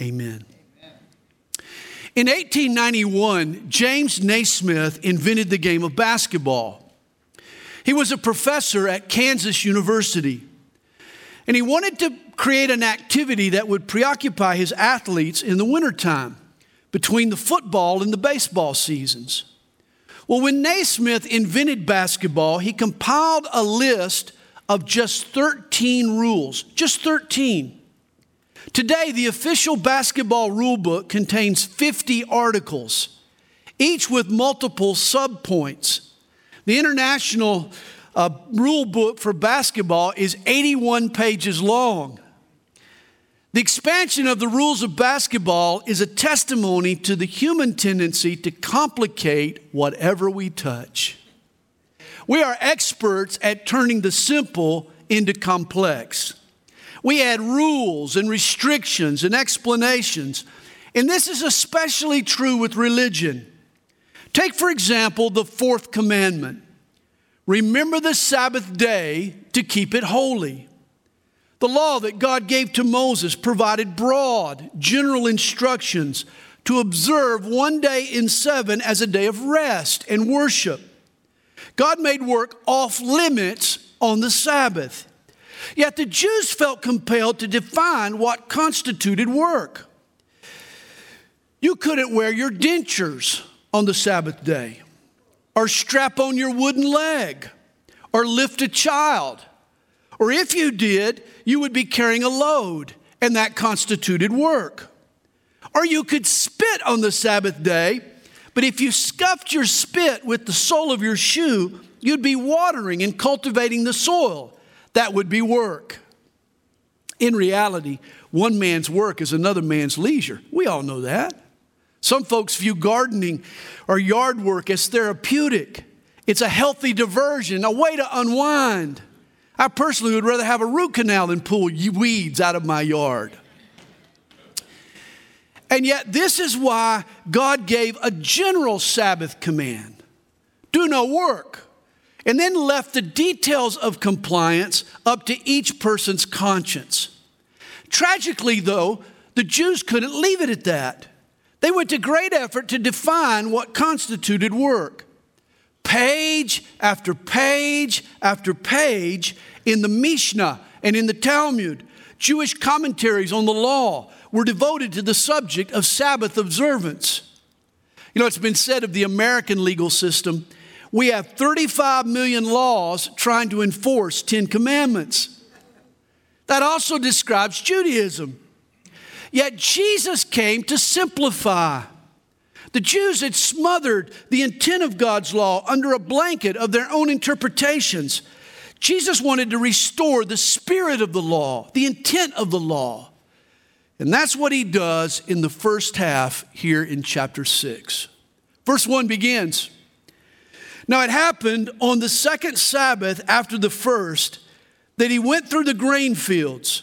Amen. In 1891, James Naismith invented the game of basketball. He was a professor at Kansas University, and he wanted to create an activity that would preoccupy his athletes in the wintertime between the football and the baseball seasons. Well, when Naismith invented basketball, he compiled a list of just 13 rules, just 13. Today, the official basketball rule book contains 50 articles, each with multiple subpoints. The international uh, rule book for basketball is 81 pages long. The expansion of the rules of basketball is a testimony to the human tendency to complicate whatever we touch. We are experts at turning the simple into complex. We add rules and restrictions and explanations. And this is especially true with religion. Take, for example, the fourth commandment remember the Sabbath day to keep it holy. The law that God gave to Moses provided broad, general instructions to observe one day in seven as a day of rest and worship. God made work off limits on the Sabbath. Yet the Jews felt compelled to define what constituted work. You couldn't wear your dentures on the Sabbath day, or strap on your wooden leg, or lift a child. Or if you did, you would be carrying a load, and that constituted work. Or you could spit on the Sabbath day, but if you scuffed your spit with the sole of your shoe, you'd be watering and cultivating the soil that would be work. In reality, one man's work is another man's leisure. We all know that. Some folks view gardening or yard work as therapeutic. It's a healthy diversion, a way to unwind. I personally would rather have a root canal than pull weeds out of my yard. And yet, this is why God gave a general Sabbath command do no work and then left the details of compliance up to each person's conscience. Tragically, though, the Jews couldn't leave it at that. They went to great effort to define what constituted work. Page after page after page in the Mishnah and in the Talmud, Jewish commentaries on the law were devoted to the subject of Sabbath observance. You know, it's been said of the American legal system we have 35 million laws trying to enforce 10 commandments. That also describes Judaism. Yet Jesus came to simplify. The Jews had smothered the intent of God's law under a blanket of their own interpretations. Jesus wanted to restore the spirit of the law, the intent of the law. And that's what he does in the first half here in chapter 6. Verse 1 begins now, it happened on the second Sabbath after the first that he went through the grain fields,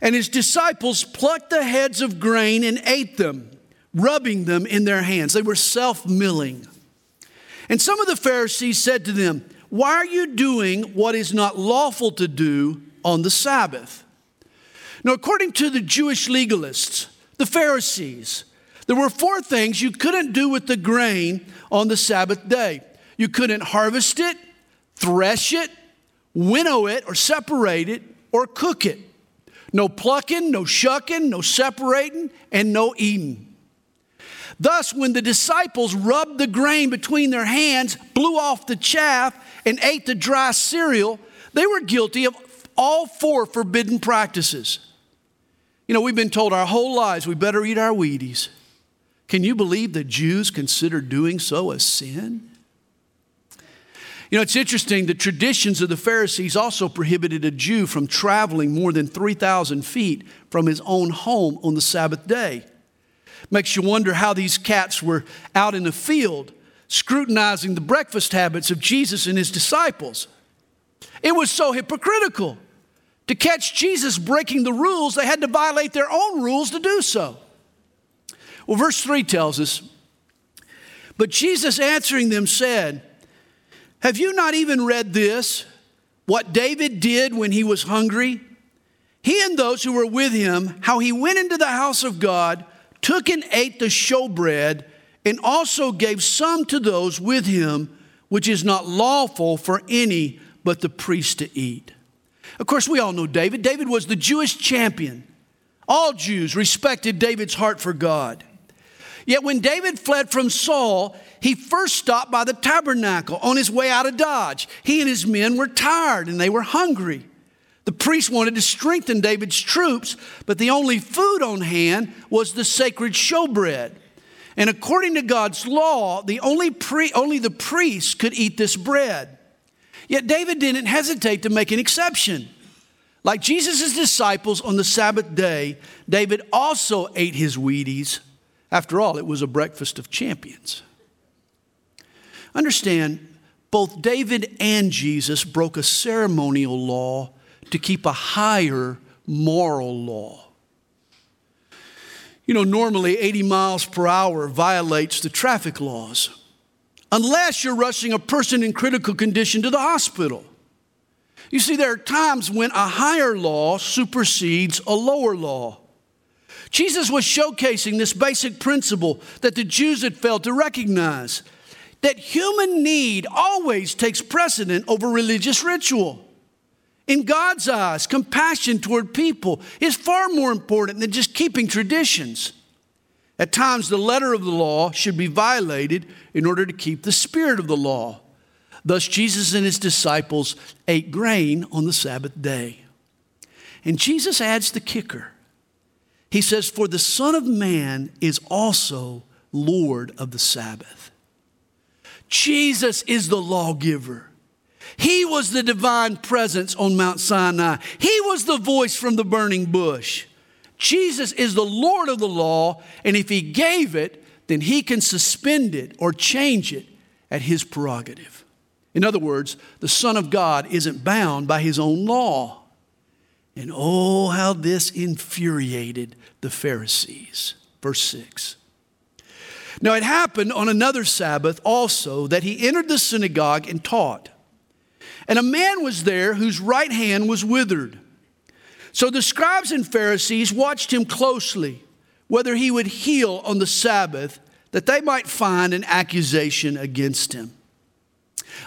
and his disciples plucked the heads of grain and ate them, rubbing them in their hands. They were self milling. And some of the Pharisees said to them, Why are you doing what is not lawful to do on the Sabbath? Now, according to the Jewish legalists, the Pharisees, there were four things you couldn't do with the grain on the Sabbath day. You couldn't harvest it, thresh it, winnow it, or separate it, or cook it. No plucking, no shucking, no separating, and no eating. Thus, when the disciples rubbed the grain between their hands, blew off the chaff, and ate the dry cereal, they were guilty of all four forbidden practices. You know, we've been told our whole lives we better eat our Wheaties. Can you believe that Jews consider doing so a sin? You know, it's interesting, the traditions of the Pharisees also prohibited a Jew from traveling more than 3,000 feet from his own home on the Sabbath day. Makes you wonder how these cats were out in the field scrutinizing the breakfast habits of Jesus and his disciples. It was so hypocritical. To catch Jesus breaking the rules, they had to violate their own rules to do so. Well, verse 3 tells us, But Jesus answering them said, have you not even read this? What David did when he was hungry? he and those who were with him, how he went into the house of God, took and ate the showbread, and also gave some to those with him, which is not lawful for any but the priest to eat. Of course, we all know David. David was the Jewish champion. All Jews respected David's heart for God. Yet when David fled from Saul, he first stopped by the tabernacle on his way out of Dodge. He and his men were tired and they were hungry. The priest wanted to strengthen David's troops, but the only food on hand was the sacred showbread. And according to God's law, the only, pre, only the priests could eat this bread. Yet David didn't hesitate to make an exception. Like Jesus' disciples on the Sabbath day, David also ate his Wheaties. After all, it was a breakfast of champions. Understand, both David and Jesus broke a ceremonial law to keep a higher moral law. You know, normally 80 miles per hour violates the traffic laws, unless you're rushing a person in critical condition to the hospital. You see, there are times when a higher law supersedes a lower law. Jesus was showcasing this basic principle that the Jews had failed to recognize that human need always takes precedent over religious ritual. In God's eyes, compassion toward people is far more important than just keeping traditions. At times, the letter of the law should be violated in order to keep the spirit of the law. Thus, Jesus and his disciples ate grain on the Sabbath day. And Jesus adds the kicker. He says, For the Son of Man is also Lord of the Sabbath. Jesus is the lawgiver. He was the divine presence on Mount Sinai. He was the voice from the burning bush. Jesus is the Lord of the law, and if He gave it, then He can suspend it or change it at His prerogative. In other words, the Son of God isn't bound by His own law. And oh, how this infuriated the Pharisees. Verse 6. Now it happened on another Sabbath also that he entered the synagogue and taught. And a man was there whose right hand was withered. So the scribes and Pharisees watched him closely, whether he would heal on the Sabbath, that they might find an accusation against him.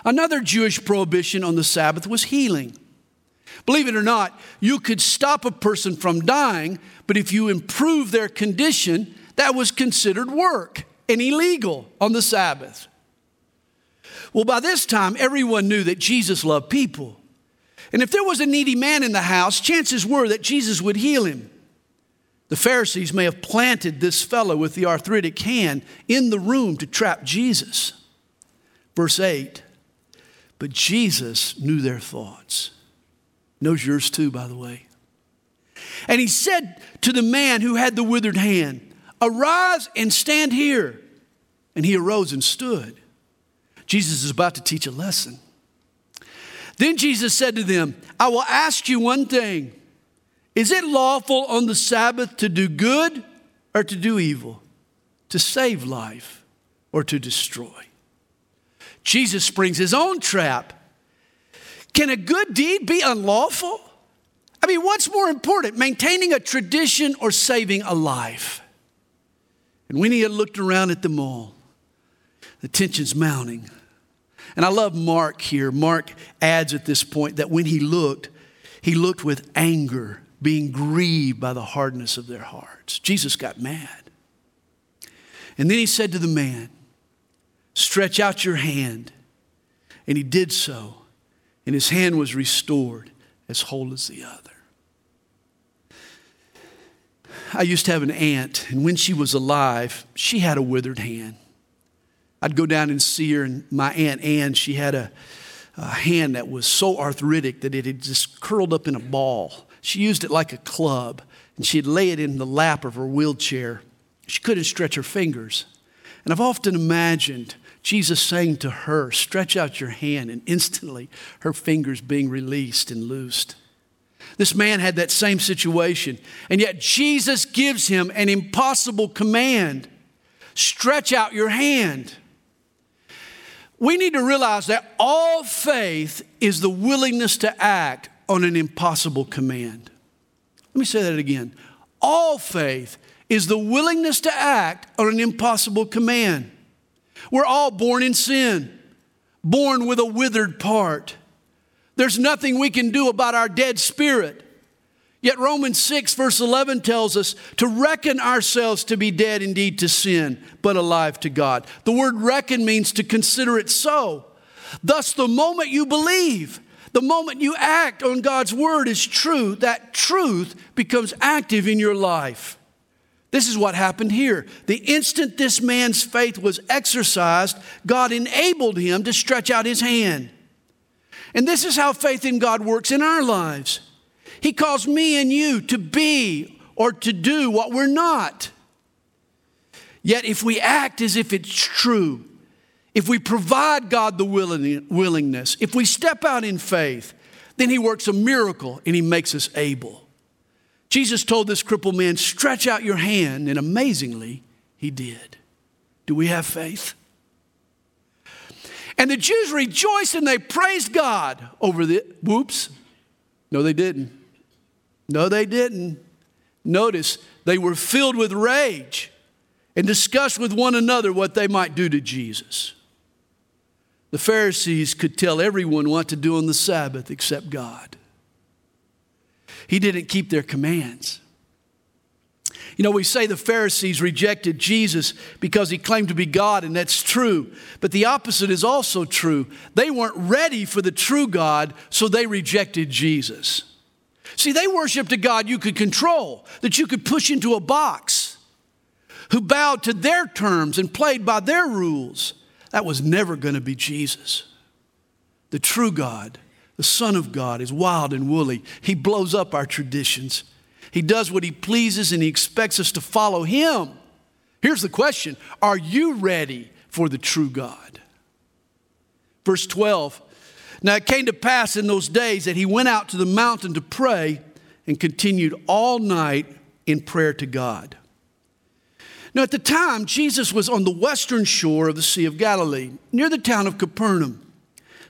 Another Jewish prohibition on the Sabbath was healing. Believe it or not, you could stop a person from dying, but if you improve their condition, that was considered work and illegal on the Sabbath. Well, by this time, everyone knew that Jesus loved people. And if there was a needy man in the house, chances were that Jesus would heal him. The Pharisees may have planted this fellow with the arthritic hand in the room to trap Jesus. Verse 8 But Jesus knew their thoughts. Knows yours too, by the way. And he said to the man who had the withered hand, Arise and stand here. And he arose and stood. Jesus is about to teach a lesson. Then Jesus said to them, I will ask you one thing. Is it lawful on the Sabbath to do good or to do evil? To save life or to destroy? Jesus springs his own trap. Can a good deed be unlawful? I mean, what's more important, maintaining a tradition or saving a life? And when he had looked around at them all, the tension's mounting. And I love Mark here. Mark adds at this point that when he looked, he looked with anger, being grieved by the hardness of their hearts. Jesus got mad. And then he said to the man, Stretch out your hand. And he did so, and his hand was restored as whole as the other. I used to have an aunt, and when she was alive, she had a withered hand. I'd go down and see her, and my Aunt Ann, she had a, a hand that was so arthritic that it had just curled up in a ball. She used it like a club, and she'd lay it in the lap of her wheelchair. She couldn't stretch her fingers. And I've often imagined Jesus saying to her, Stretch out your hand, and instantly her fingers being released and loosed. This man had that same situation, and yet Jesus gives him an impossible command stretch out your hand we need to realize that all faith is the willingness to act on an impossible command. Let me say that again. All faith is the willingness to act on an impossible command. We're all born in sin, born with a withered part. There's nothing we can do about our dead spirit. Yet Romans 6, verse 11 tells us to reckon ourselves to be dead indeed to sin, but alive to God. The word reckon means to consider it so. Thus, the moment you believe, the moment you act on God's word is true, that truth becomes active in your life. This is what happened here. The instant this man's faith was exercised, God enabled him to stretch out his hand. And this is how faith in God works in our lives. He calls me and you to be or to do what we're not. Yet, if we act as if it's true, if we provide God the willingness, if we step out in faith, then He works a miracle and He makes us able. Jesus told this crippled man, Stretch out your hand, and amazingly, He did. Do we have faith? And the Jews rejoiced and they praised God over the, whoops, no, they didn't. No, they didn't. Notice they were filled with rage and discussed with one another what they might do to Jesus. The Pharisees could tell everyone what to do on the Sabbath except God. He didn't keep their commands. You know, we say the Pharisees rejected Jesus because he claimed to be God, and that's true. But the opposite is also true. They weren't ready for the true God, so they rejected Jesus. See, they worshiped a God you could control, that you could push into a box, who bowed to their terms and played by their rules. That was never going to be Jesus. The true God, the Son of God, is wild and woolly. He blows up our traditions. He does what he pleases and he expects us to follow him. Here's the question Are you ready for the true God? Verse 12 now it came to pass in those days that he went out to the mountain to pray and continued all night in prayer to God. Now, at the time, Jesus was on the western shore of the Sea of Galilee, near the town of Capernaum.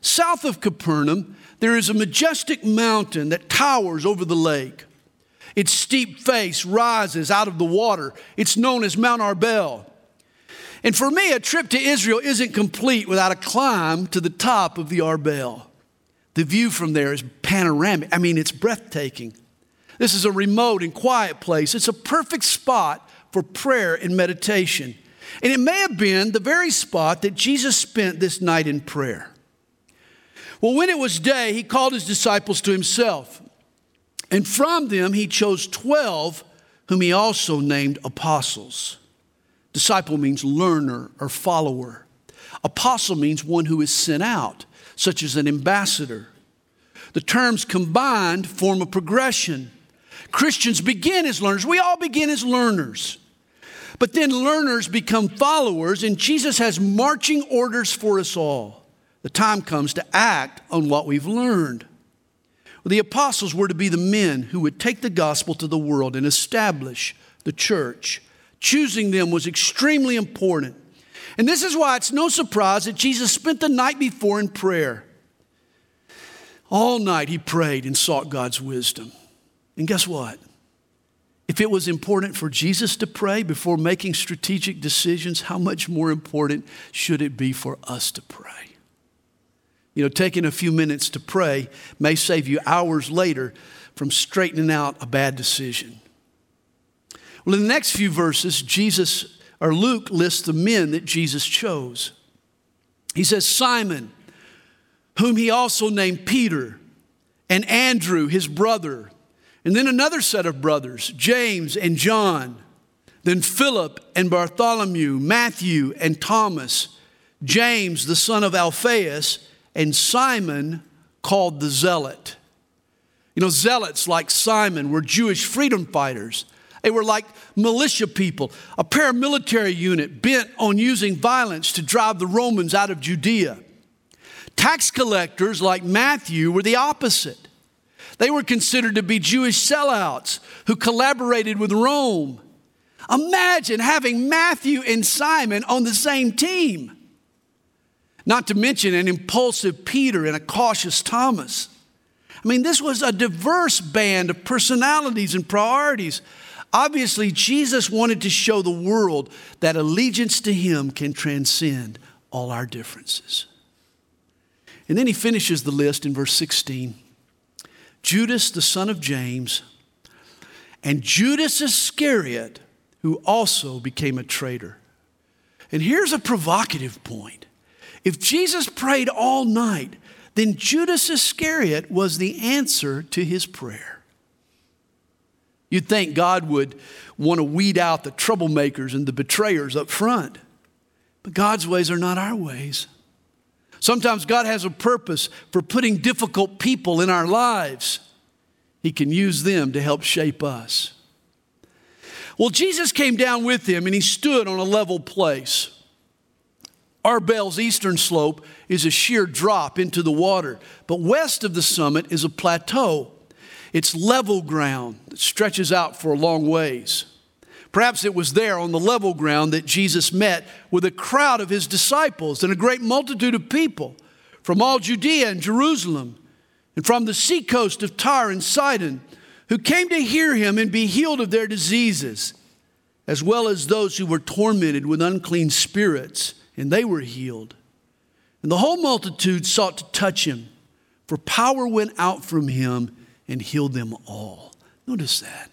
South of Capernaum, there is a majestic mountain that towers over the lake. Its steep face rises out of the water. It's known as Mount Arbel. And for me, a trip to Israel isn't complete without a climb to the top of the Arbel. The view from there is panoramic. I mean, it's breathtaking. This is a remote and quiet place. It's a perfect spot for prayer and meditation. And it may have been the very spot that Jesus spent this night in prayer. Well, when it was day, he called his disciples to himself. And from them, he chose 12, whom he also named apostles. Disciple means learner or follower. Apostle means one who is sent out, such as an ambassador. The terms combined form a progression. Christians begin as learners. We all begin as learners. But then learners become followers, and Jesus has marching orders for us all. The time comes to act on what we've learned. Well, the apostles were to be the men who would take the gospel to the world and establish the church Choosing them was extremely important. And this is why it's no surprise that Jesus spent the night before in prayer. All night he prayed and sought God's wisdom. And guess what? If it was important for Jesus to pray before making strategic decisions, how much more important should it be for us to pray? You know, taking a few minutes to pray may save you hours later from straightening out a bad decision. Well, in the next few verses, Jesus or Luke lists the men that Jesus chose. He says, Simon, whom he also named Peter, and Andrew, his brother, and then another set of brothers, James and John, then Philip and Bartholomew, Matthew and Thomas, James, the son of Alphaeus, and Simon, called the Zealot. You know, zealots like Simon were Jewish freedom fighters they were like militia people, a paramilitary unit bent on using violence to drive the Romans out of Judea. Tax collectors like Matthew were the opposite. They were considered to be Jewish sellouts who collaborated with Rome. Imagine having Matthew and Simon on the same team. Not to mention an impulsive Peter and a cautious Thomas. I mean, this was a diverse band of personalities and priorities. Obviously, Jesus wanted to show the world that allegiance to Him can transcend all our differences. And then he finishes the list in verse 16 Judas, the son of James, and Judas Iscariot, who also became a traitor. And here's a provocative point. If Jesus prayed all night, then Judas Iscariot was the answer to his prayer. You'd think God would want to weed out the troublemakers and the betrayers up front. But God's ways are not our ways. Sometimes God has a purpose for putting difficult people in our lives. He can use them to help shape us. Well, Jesus came down with him and he stood on a level place. Arbel's eastern slope is a sheer drop into the water, but west of the summit is a plateau. It's level ground that stretches out for a long ways. Perhaps it was there on the level ground that Jesus met with a crowd of his disciples and a great multitude of people from all Judea and Jerusalem and from the seacoast of Tyre and Sidon who came to hear him and be healed of their diseases, as well as those who were tormented with unclean spirits, and they were healed. And the whole multitude sought to touch him, for power went out from him and healed them all. Notice that.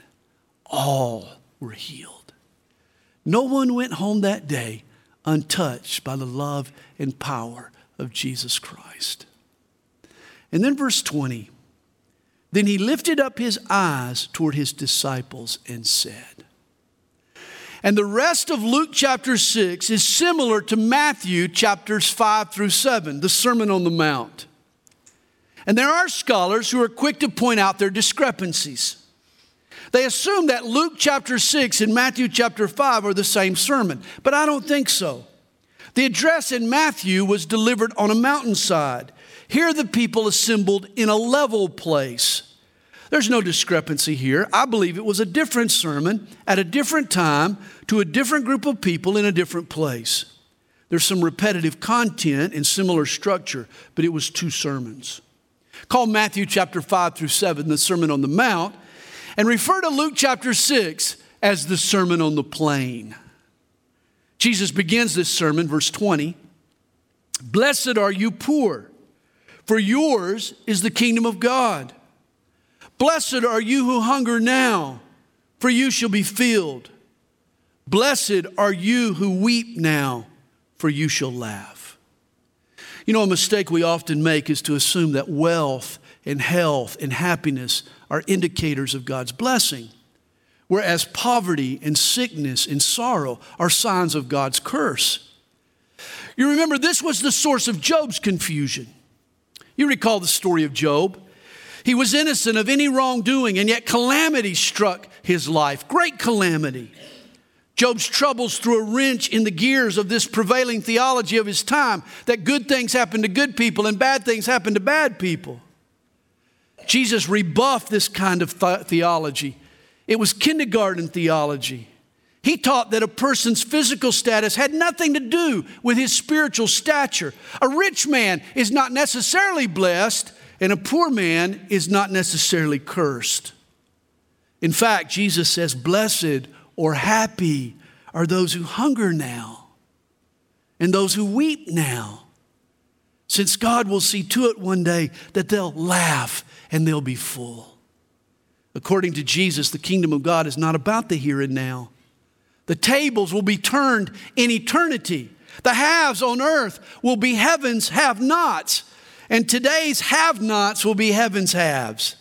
All were healed. No one went home that day untouched by the love and power of Jesus Christ. And then verse 20 Then he lifted up his eyes toward his disciples and said, and the rest of Luke chapter 6 is similar to Matthew chapters 5 through 7, the Sermon on the Mount. And there are scholars who are quick to point out their discrepancies. They assume that Luke chapter 6 and Matthew chapter 5 are the same sermon, but I don't think so. The address in Matthew was delivered on a mountainside. Here, the people assembled in a level place. There's no discrepancy here. I believe it was a different sermon at a different time to a different group of people in a different place. There's some repetitive content and similar structure, but it was two sermons. Call Matthew chapter 5 through 7 the Sermon on the Mount and refer to Luke chapter 6 as the Sermon on the Plain. Jesus begins this sermon, verse 20 Blessed are you poor, for yours is the kingdom of God. Blessed are you who hunger now, for you shall be filled. Blessed are you who weep now, for you shall laugh. You know, a mistake we often make is to assume that wealth and health and happiness are indicators of God's blessing, whereas poverty and sickness and sorrow are signs of God's curse. You remember, this was the source of Job's confusion. You recall the story of Job. He was innocent of any wrongdoing, and yet calamity struck his life great calamity. Job's troubles threw a wrench in the gears of this prevailing theology of his time that good things happen to good people and bad things happen to bad people. Jesus rebuffed this kind of th- theology. It was kindergarten theology. He taught that a person's physical status had nothing to do with his spiritual stature. A rich man is not necessarily blessed, and a poor man is not necessarily cursed. In fact, Jesus says, Blessed or happy are those who hunger now and those who weep now, since God will see to it one day that they'll laugh and they'll be full. According to Jesus, the kingdom of God is not about the here and now. The tables will be turned in eternity. The haves on earth will be heaven's have nots, and today's have nots will be heaven's haves.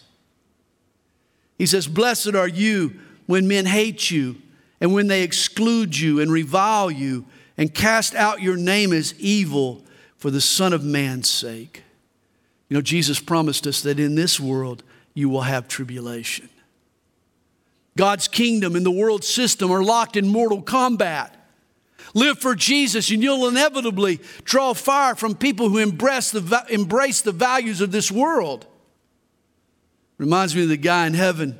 He says, Blessed are you when men hate you, and when they exclude you and revile you, and cast out your name as evil for the Son of Man's sake. You know, Jesus promised us that in this world you will have tribulation. God's kingdom and the world system are locked in mortal combat. Live for Jesus, and you'll inevitably draw fire from people who embrace the, embrace the values of this world. Reminds me of the guy in heaven.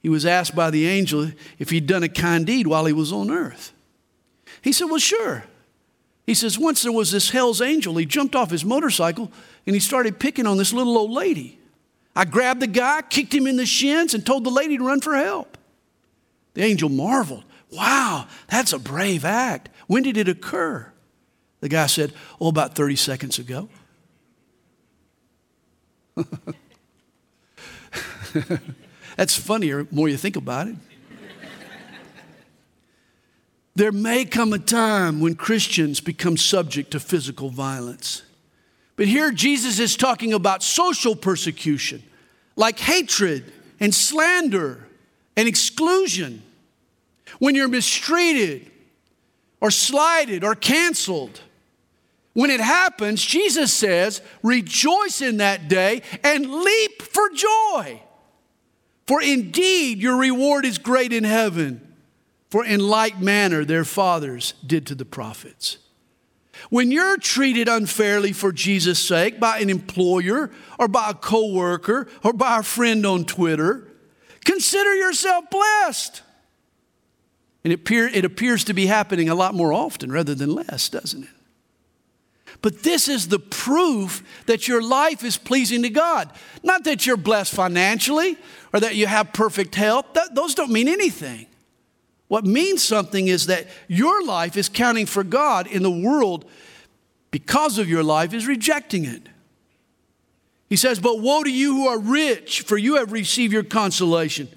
He was asked by the angel if he'd done a kind deed while he was on earth. He said, Well, sure. He says, Once there was this hell's angel. He jumped off his motorcycle and he started picking on this little old lady. I grabbed the guy, kicked him in the shins, and told the lady to run for help. The angel marveled. Wow, that's a brave act. When did it occur? The guy said, Oh, about 30 seconds ago. That's funnier the more you think about it. there may come a time when Christians become subject to physical violence. But here Jesus is talking about social persecution, like hatred and slander and exclusion. When you're mistreated or slighted or canceled. When it happens, Jesus says, rejoice in that day and leap for joy. For indeed your reward is great in heaven. For in like manner their fathers did to the prophets. When you're treated unfairly for Jesus' sake by an employer or by a coworker or by a friend on Twitter, consider yourself blessed. And it, appear, it appears to be happening a lot more often rather than less, doesn't it? But this is the proof that your life is pleasing to God. Not that you're blessed financially or that you have perfect health, that, those don't mean anything. What means something is that your life is counting for God in the world because of your life is rejecting it. He says, But woe to you who are rich, for you have received your consolation.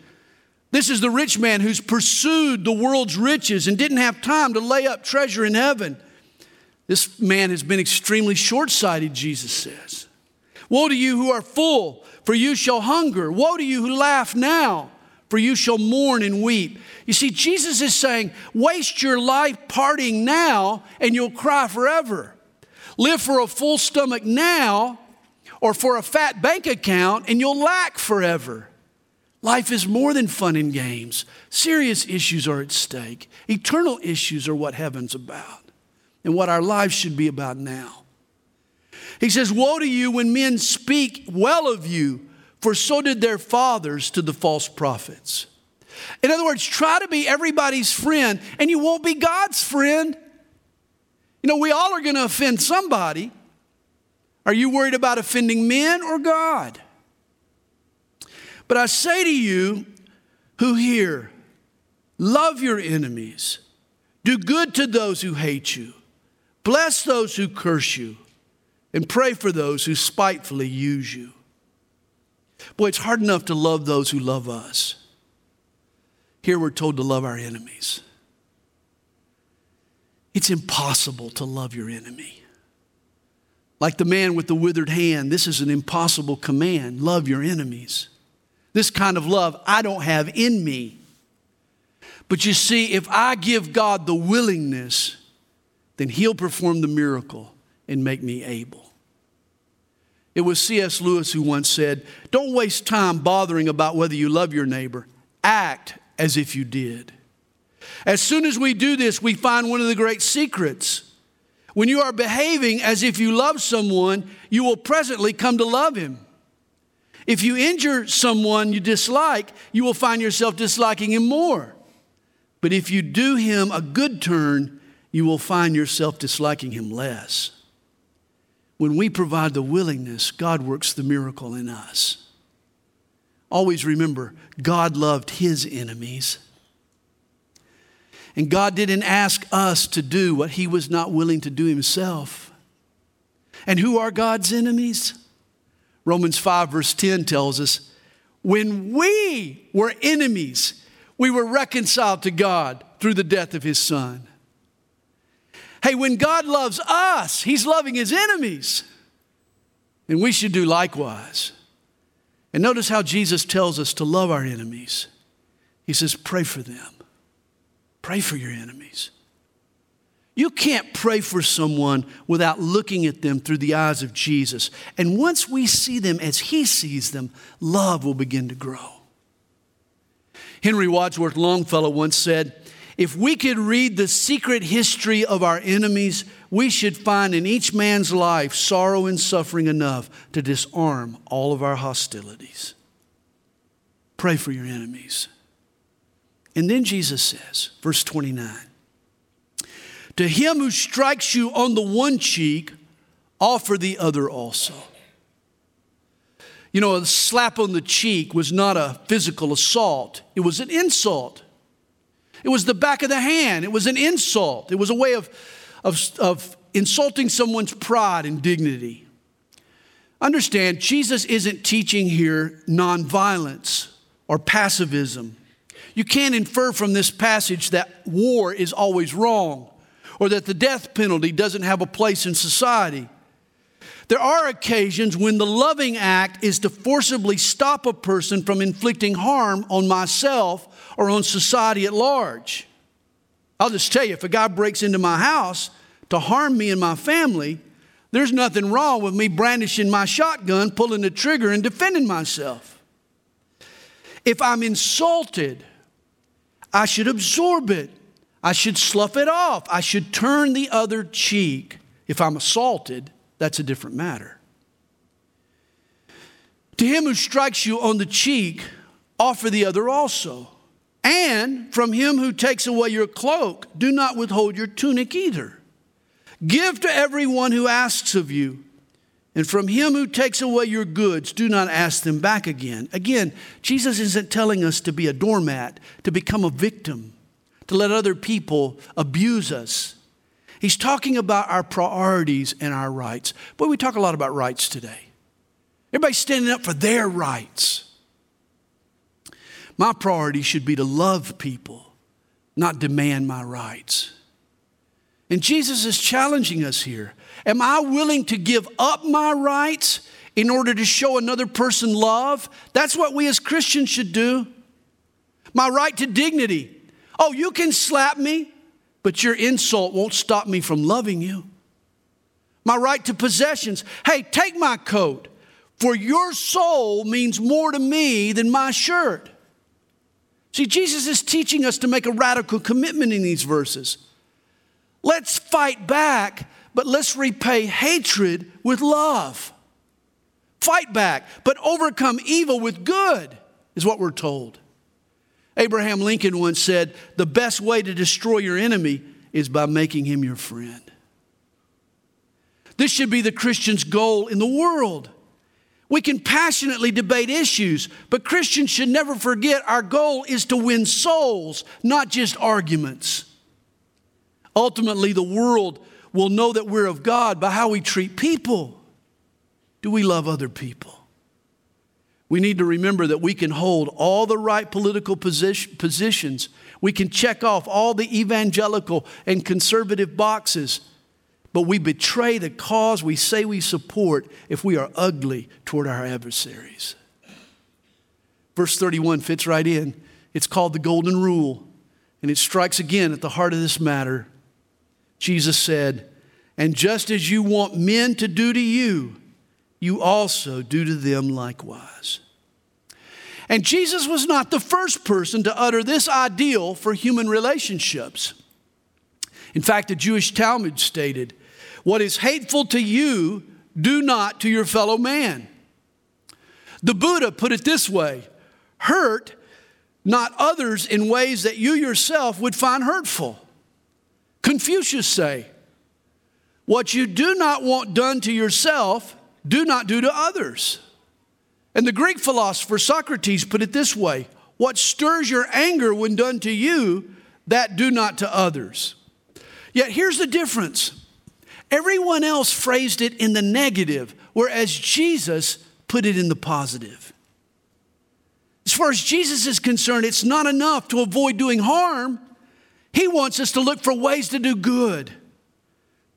This is the rich man who's pursued the world's riches and didn't have time to lay up treasure in heaven. This man has been extremely short sighted, Jesus says. Woe to you who are full, for you shall hunger. Woe to you who laugh now, for you shall mourn and weep. You see, Jesus is saying, waste your life partying now, and you'll cry forever. Live for a full stomach now, or for a fat bank account, and you'll lack forever. Life is more than fun and games. Serious issues are at stake. Eternal issues are what heaven's about and what our lives should be about now. He says, Woe to you when men speak well of you, for so did their fathers to the false prophets. In other words, try to be everybody's friend, and you won't be God's friend. You know, we all are going to offend somebody. Are you worried about offending men or God? But I say to you who hear, love your enemies, do good to those who hate you, bless those who curse you, and pray for those who spitefully use you. Boy, it's hard enough to love those who love us. Here we're told to love our enemies. It's impossible to love your enemy. Like the man with the withered hand, this is an impossible command love your enemies. This kind of love I don't have in me. But you see, if I give God the willingness, then He'll perform the miracle and make me able. It was C.S. Lewis who once said, Don't waste time bothering about whether you love your neighbor. Act as if you did. As soon as we do this, we find one of the great secrets. When you are behaving as if you love someone, you will presently come to love him. If you injure someone you dislike, you will find yourself disliking him more. But if you do him a good turn, you will find yourself disliking him less. When we provide the willingness, God works the miracle in us. Always remember, God loved his enemies. And God didn't ask us to do what he was not willing to do himself. And who are God's enemies? Romans 5, verse 10 tells us when we were enemies, we were reconciled to God through the death of his son. Hey, when God loves us, he's loving his enemies. And we should do likewise. And notice how Jesus tells us to love our enemies. He says, pray for them. Pray for your enemies. You can't pray for someone without looking at them through the eyes of Jesus. And once we see them as He sees them, love will begin to grow. Henry Wadsworth Longfellow once said, If we could read the secret history of our enemies, we should find in each man's life sorrow and suffering enough to disarm all of our hostilities. Pray for your enemies. And then Jesus says, verse 29 To him who strikes you on the one cheek, offer the other also. You know, a slap on the cheek was not a physical assault, it was an insult. It was the back of the hand, it was an insult. It was a way of, of, of insulting someone's pride and dignity. Understand, Jesus isn't teaching here nonviolence or pacifism. You can't infer from this passage that war is always wrong or that the death penalty doesn't have a place in society. There are occasions when the loving act is to forcibly stop a person from inflicting harm on myself or on society at large. I'll just tell you if a guy breaks into my house to harm me and my family, there's nothing wrong with me brandishing my shotgun, pulling the trigger, and defending myself. If I'm insulted, I should absorb it. I should slough it off. I should turn the other cheek. If I'm assaulted, that's a different matter. To him who strikes you on the cheek, offer the other also. And from him who takes away your cloak, do not withhold your tunic either. Give to everyone who asks of you. And from him who takes away your goods, do not ask them back again. Again, Jesus isn't telling us to be a doormat, to become a victim, to let other people abuse us. He's talking about our priorities and our rights. Boy, we talk a lot about rights today. Everybody's standing up for their rights. My priority should be to love people, not demand my rights. And Jesus is challenging us here. Am I willing to give up my rights in order to show another person love? That's what we as Christians should do. My right to dignity. Oh, you can slap me, but your insult won't stop me from loving you. My right to possessions. Hey, take my coat, for your soul means more to me than my shirt. See, Jesus is teaching us to make a radical commitment in these verses. Let's fight back but let's repay hatred with love. Fight back, but overcome evil with good, is what we're told. Abraham Lincoln once said, The best way to destroy your enemy is by making him your friend. This should be the Christian's goal in the world. We can passionately debate issues, but Christians should never forget our goal is to win souls, not just arguments. Ultimately, the world will know that we're of God by how we treat people. Do we love other people? We need to remember that we can hold all the right political position, positions. We can check off all the evangelical and conservative boxes, but we betray the cause we say we support if we are ugly toward our adversaries. Verse 31 fits right in. It's called the Golden Rule, and it strikes again at the heart of this matter. Jesus said, And just as you want men to do to you, you also do to them likewise. And Jesus was not the first person to utter this ideal for human relationships. In fact, the Jewish Talmud stated, What is hateful to you, do not to your fellow man. The Buddha put it this way hurt not others in ways that you yourself would find hurtful. Confucius say, What you do not want done to yourself, do not do to others. And the Greek philosopher Socrates put it this way What stirs your anger when done to you, that do not to others. Yet here's the difference everyone else phrased it in the negative, whereas Jesus put it in the positive. As far as Jesus is concerned, it's not enough to avoid doing harm. He wants us to look for ways to do good.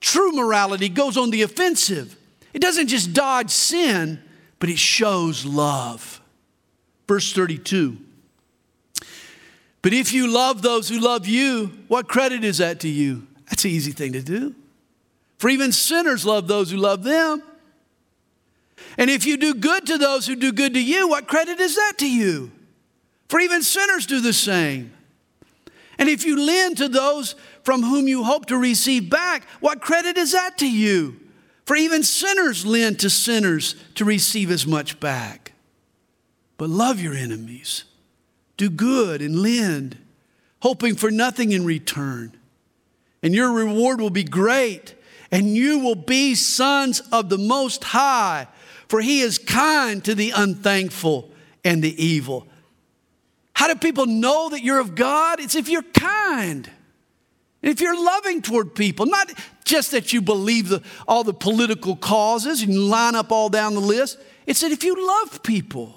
True morality goes on the offensive. It doesn't just dodge sin, but it shows love. Verse 32. But if you love those who love you, what credit is that to you? That's an easy thing to do. For even sinners love those who love them. And if you do good to those who do good to you, what credit is that to you? For even sinners do the same. And if you lend to those from whom you hope to receive back, what credit is that to you? For even sinners lend to sinners to receive as much back. But love your enemies, do good and lend, hoping for nothing in return. And your reward will be great, and you will be sons of the Most High. for he is kind to the unthankful and the evil. How do people know that you're of God? It's if you're kind. If you're loving toward people, not just that you believe the, all the political causes you line up all down the list, it's that if you love people.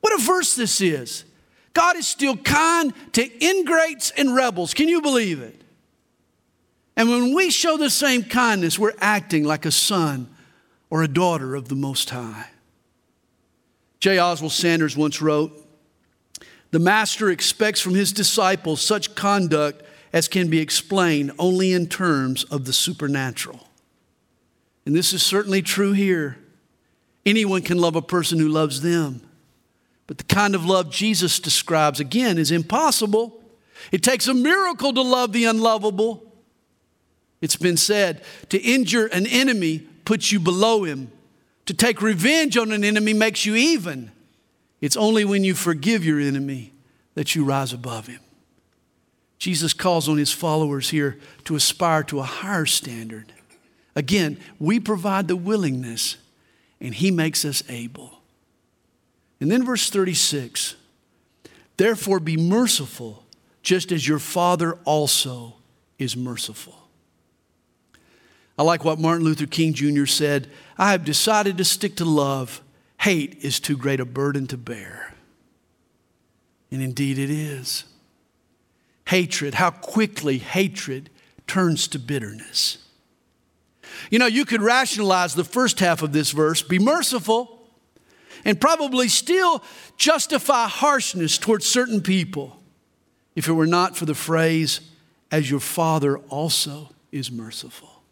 What a verse this is. God is still kind to ingrates and rebels. Can you believe it? And when we show the same kindness, we're acting like a son or a daughter of the Most High. J. Oswald Sanders once wrote The Master expects from his disciples such conduct as can be explained only in terms of the supernatural. And this is certainly true here. Anyone can love a person who loves them. But the kind of love Jesus describes, again, is impossible. It takes a miracle to love the unlovable. It's been said to injure an enemy puts you below him, to take revenge on an enemy makes you even. It's only when you forgive your enemy that you rise above him. Jesus calls on his followers here to aspire to a higher standard. Again, we provide the willingness, and he makes us able. And then verse 36 Therefore, be merciful, just as your Father also is merciful. I like what Martin Luther King Jr. said I have decided to stick to love. Hate is too great a burden to bear. And indeed it is. Hatred, how quickly hatred turns to bitterness. You know, you could rationalize the first half of this verse be merciful and probably still justify harshness towards certain people if it were not for the phrase, as your Father also is merciful.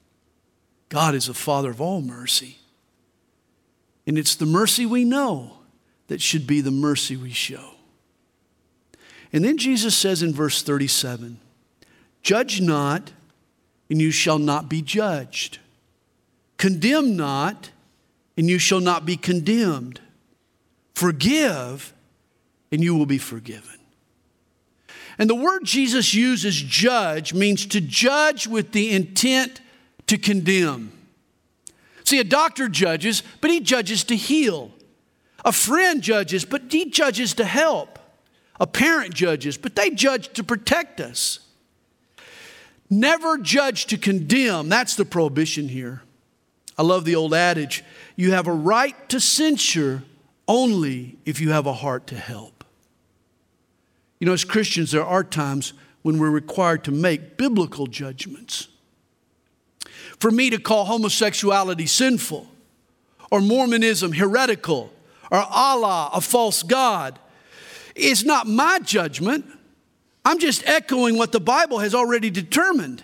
God is a Father of all mercy. And it's the mercy we know that should be the mercy we show. And then Jesus says in verse 37 Judge not, and you shall not be judged. Condemn not, and you shall not be condemned. Forgive, and you will be forgiven. And the word Jesus uses, judge, means to judge with the intent to condemn. See, a doctor judges, but he judges to heal. A friend judges, but he judges to help. A parent judges, but they judge to protect us. Never judge to condemn. That's the prohibition here. I love the old adage you have a right to censure only if you have a heart to help. You know, as Christians, there are times when we're required to make biblical judgments. For me to call homosexuality sinful, or Mormonism heretical, or Allah a false God, is not my judgment. I'm just echoing what the Bible has already determined.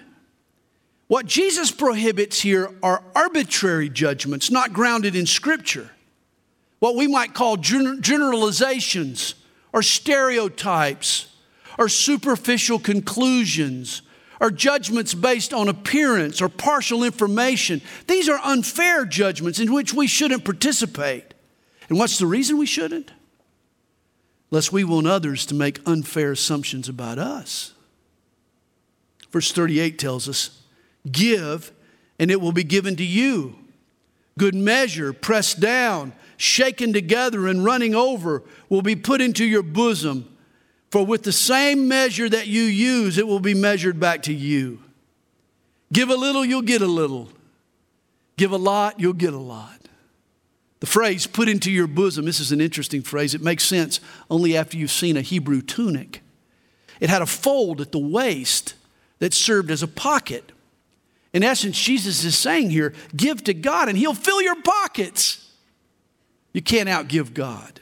What Jesus prohibits here are arbitrary judgments, not grounded in Scripture what we might call generalizations or stereotypes or superficial conclusions or judgments based on appearance or partial information. These are unfair judgments in which we shouldn't participate. And what's the reason we shouldn't? Lest we want others to make unfair assumptions about us. Verse 38 tells us, Give, and it will be given to you. Good measure, pressed down shaken together and running over will be put into your bosom. For with the same measure that you use, it will be measured back to you. Give a little, you'll get a little. Give a lot, you'll get a lot. The phrase put into your bosom, this is an interesting phrase. It makes sense only after you've seen a Hebrew tunic. It had a fold at the waist that served as a pocket. In essence, Jesus is saying here, give to God and He'll fill your pockets. You can't outgive God.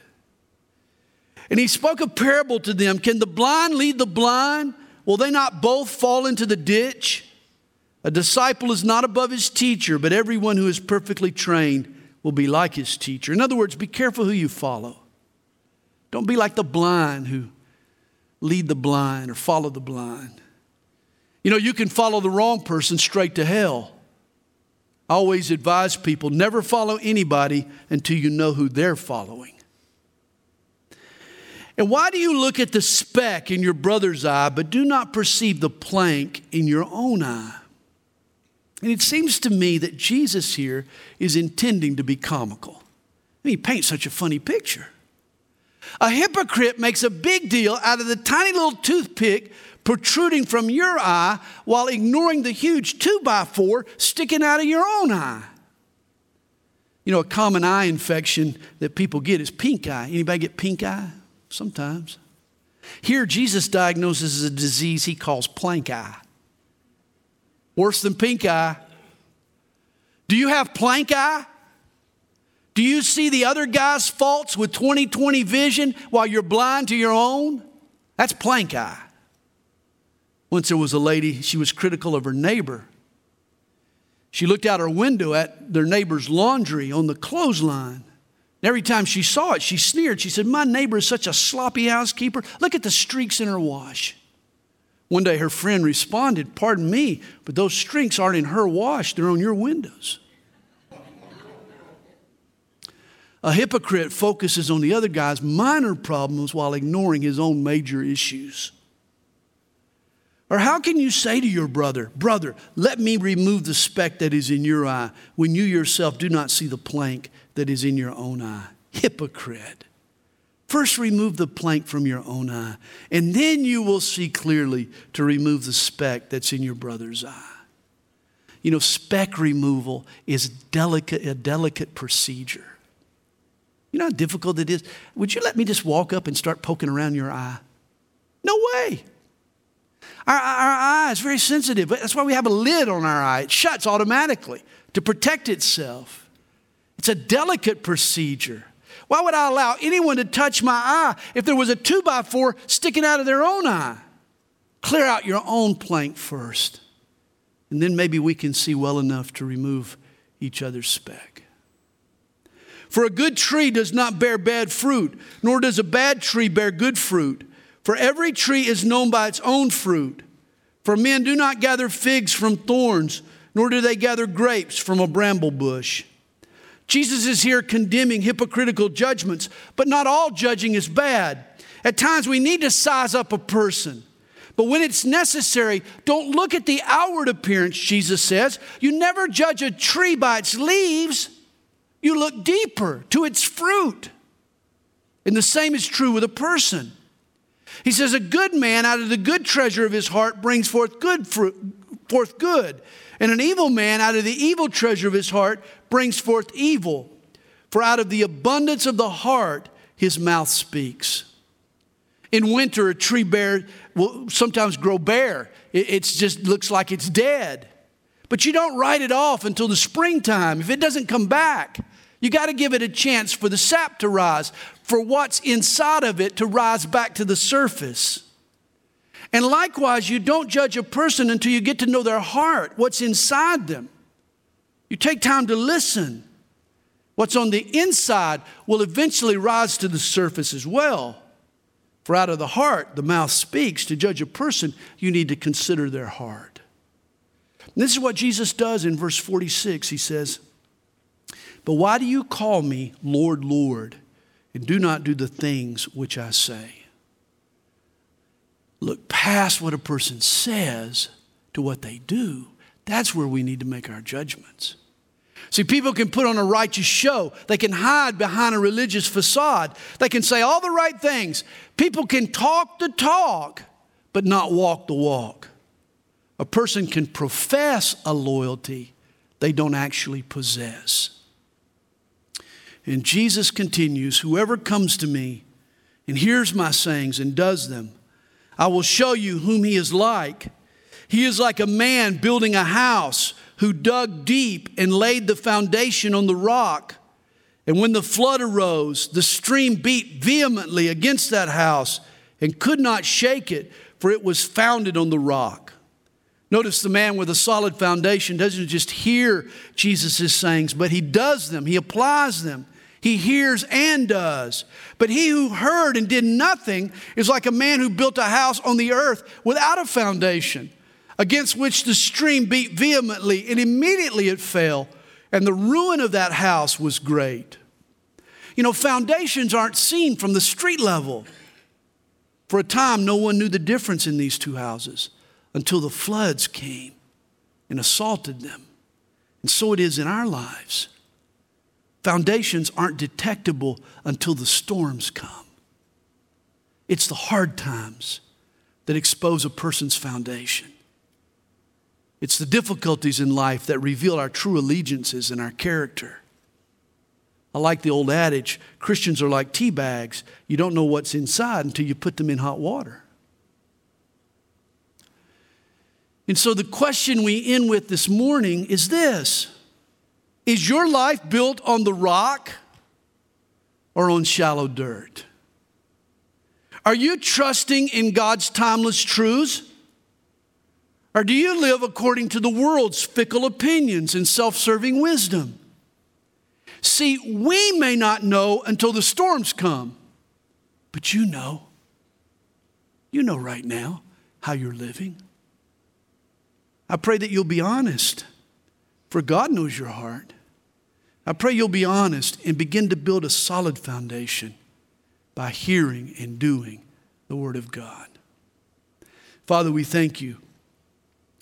And he spoke a parable to them Can the blind lead the blind? Will they not both fall into the ditch? A disciple is not above his teacher, but everyone who is perfectly trained will be like his teacher. In other words, be careful who you follow. Don't be like the blind who lead the blind or follow the blind. You know, you can follow the wrong person straight to hell. I always advise people never follow anybody until you know who they're following. And why do you look at the speck in your brother's eye, but do not perceive the plank in your own eye? And it seems to me that Jesus here is intending to be comical. He paints such a funny picture. A hypocrite makes a big deal out of the tiny little toothpick protruding from your eye while ignoring the huge two by four sticking out of your own eye. You know, a common eye infection that people get is pink eye. Anybody get pink eye? Sometimes. Here, Jesus diagnoses a disease he calls plank eye. Worse than pink eye. Do you have plank eye? Do you see the other guy's faults with 20/20 vision while you're blind to your own? That's plank eye. Once there was a lady, she was critical of her neighbor. She looked out her window at their neighbor's laundry on the clothesline. And every time she saw it, she sneered. She said, My neighbor is such a sloppy housekeeper. Look at the streaks in her wash. One day her friend responded, Pardon me, but those streaks aren't in her wash, they're on your windows. A hypocrite focuses on the other guy's minor problems while ignoring his own major issues. Or how can you say to your brother, Brother, let me remove the speck that is in your eye when you yourself do not see the plank that is in your own eye? Hypocrite. First, remove the plank from your own eye, and then you will see clearly to remove the speck that's in your brother's eye. You know, speck removal is delicate, a delicate procedure. You know how difficult it is? Would you let me just walk up and start poking around your eye? No way. Our, our eye is very sensitive. That's why we have a lid on our eye. It shuts automatically to protect itself. It's a delicate procedure. Why would I allow anyone to touch my eye if there was a two by four sticking out of their own eye? Clear out your own plank first, and then maybe we can see well enough to remove each other's speck. For a good tree does not bear bad fruit, nor does a bad tree bear good fruit. For every tree is known by its own fruit. For men do not gather figs from thorns, nor do they gather grapes from a bramble bush. Jesus is here condemning hypocritical judgments, but not all judging is bad. At times we need to size up a person. But when it's necessary, don't look at the outward appearance, Jesus says. You never judge a tree by its leaves, you look deeper to its fruit. And the same is true with a person. He says, A good man out of the good treasure of his heart brings forth good fruit, forth good. And an evil man out of the evil treasure of his heart brings forth evil. For out of the abundance of the heart his mouth speaks. In winter, a tree bare will sometimes grow bare. It just looks like it's dead. But you don't write it off until the springtime. If it doesn't come back, you got to give it a chance for the sap to rise, for what's inside of it to rise back to the surface. And likewise, you don't judge a person until you get to know their heart, what's inside them. You take time to listen. What's on the inside will eventually rise to the surface as well. For out of the heart, the mouth speaks. To judge a person, you need to consider their heart. And this is what Jesus does in verse 46. He says, but why do you call me Lord, Lord, and do not do the things which I say? Look past what a person says to what they do. That's where we need to make our judgments. See, people can put on a righteous show. They can hide behind a religious facade. They can say all the right things. People can talk the talk, but not walk the walk. A person can profess a loyalty they don't actually possess. And Jesus continues Whoever comes to me and hears my sayings and does them, I will show you whom he is like. He is like a man building a house who dug deep and laid the foundation on the rock. And when the flood arose, the stream beat vehemently against that house and could not shake it, for it was founded on the rock. Notice the man with a solid foundation doesn't just hear Jesus' sayings, but he does them, he applies them. He hears and does. But he who heard and did nothing is like a man who built a house on the earth without a foundation, against which the stream beat vehemently, and immediately it fell, and the ruin of that house was great. You know, foundations aren't seen from the street level. For a time, no one knew the difference in these two houses until the floods came and assaulted them. And so it is in our lives. foundations aren't detectable until the storms come. It's the hard times that expose a person's foundation. It's the difficulties in life that reveal our true allegiances and our character. I like the old adage Christians are like tea bags. You don't know what's inside until you put them in hot water. And so the question we end with this morning is this Is your life built on the rock or on shallow dirt? Are you trusting in God's timeless truths? Or do you live according to the world's fickle opinions and self serving wisdom? See, we may not know until the storms come, but you know. You know right now how you're living. I pray that you'll be honest, for God knows your heart. I pray you'll be honest and begin to build a solid foundation by hearing and doing the Word of God. Father, we thank you